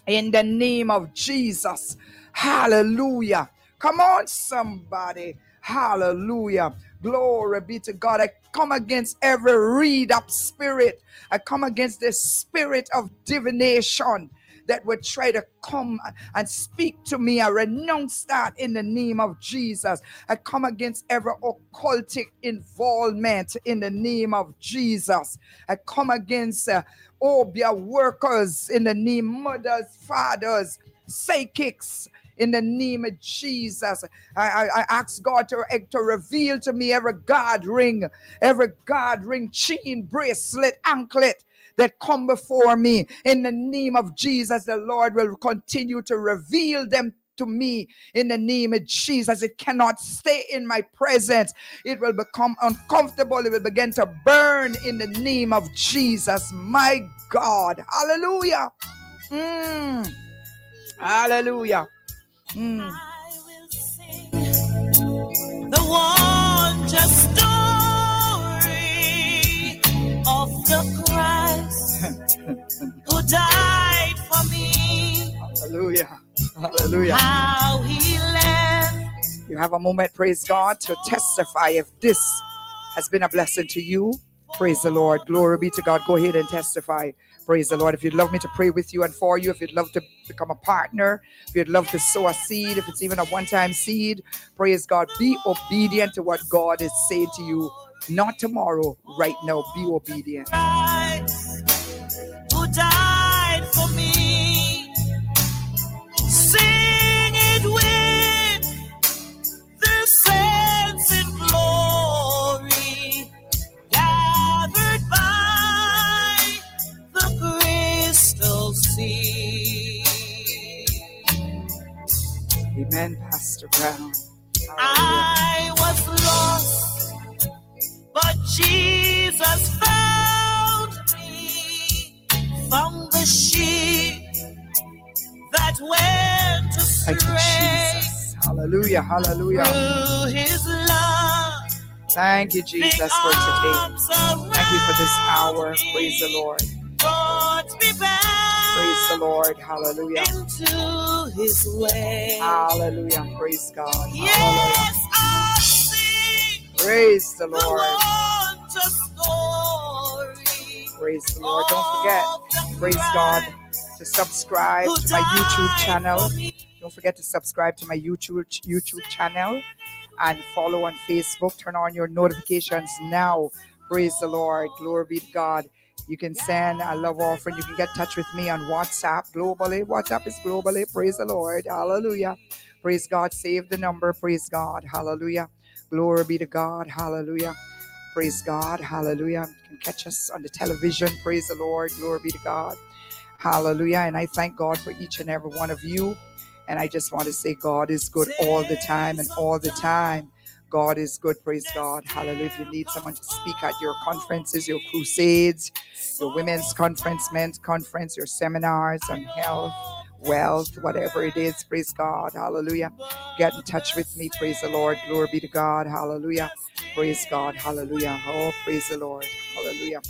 in the name of Jesus. Hallelujah. Come on, somebody. Hallelujah. Glory be to God. I come against every read up spirit. I come against the spirit of divination that would try to come and speak to me. I renounce that in the name of Jesus. I come against every occultic involvement in the name of Jesus. I come against uh, obeah workers in the name mothers, fathers, psychics in the name of Jesus. I, I, I ask God to, to reveal to me every God ring, every God ring, chain, bracelet, anklet that come before me in the name of Jesus. The Lord will continue to reveal them to me in the name of Jesus. It cannot stay in my presence. It will become uncomfortable. It will begin to burn in the name of Jesus. My God. Hallelujah. Mm. Hallelujah. Mm. I will sing the just story of the Christ who died for me. Hallelujah. Hallelujah. How he left. You have a moment, praise God, to testify if this has been a blessing to you. Praise the Lord. Glory be to God. Go ahead and testify. Praise the Lord. If you'd love me to pray with you and for you, if you'd love to become a partner, if you'd love to sow a seed, if it's even a one time seed, praise God. Be obedient to what God is saying to you. Not tomorrow, right now. Be obedient. Hallelujah, hallelujah. Thank you, Jesus, for today. Thank you for this hour. Praise the Lord. Praise the Lord. Hallelujah. Into his way. Hallelujah. Praise God. Hallelujah. Yes, I sing Praise the Lord. Praise the Lord. Don't forget, praise God, to subscribe to my YouTube channel. Don't forget to subscribe to my YouTube YouTube channel and follow on Facebook. Turn on your notifications now. Praise the Lord. Glory be to God. You can send a love offering. You can get touch with me on WhatsApp globally. WhatsApp is globally. Praise the Lord. Hallelujah. Praise God. Save the number. Praise God. Hallelujah. Glory be to God. Hallelujah. Praise God. Hallelujah. You can catch us on the television. Praise the Lord. Glory be to God. Hallelujah. And I thank God for each and every one of you. And I just want to say, God is good all the time and all the time. God is good. Praise God. Hallelujah. If you need someone to speak at your conferences, your crusades, your women's conference, men's conference, your seminars on health, wealth, whatever it is, praise God. Hallelujah. Get in touch with me. Praise the Lord. Glory be to God. Hallelujah. Praise God. Hallelujah. Oh, praise the Lord. Hallelujah.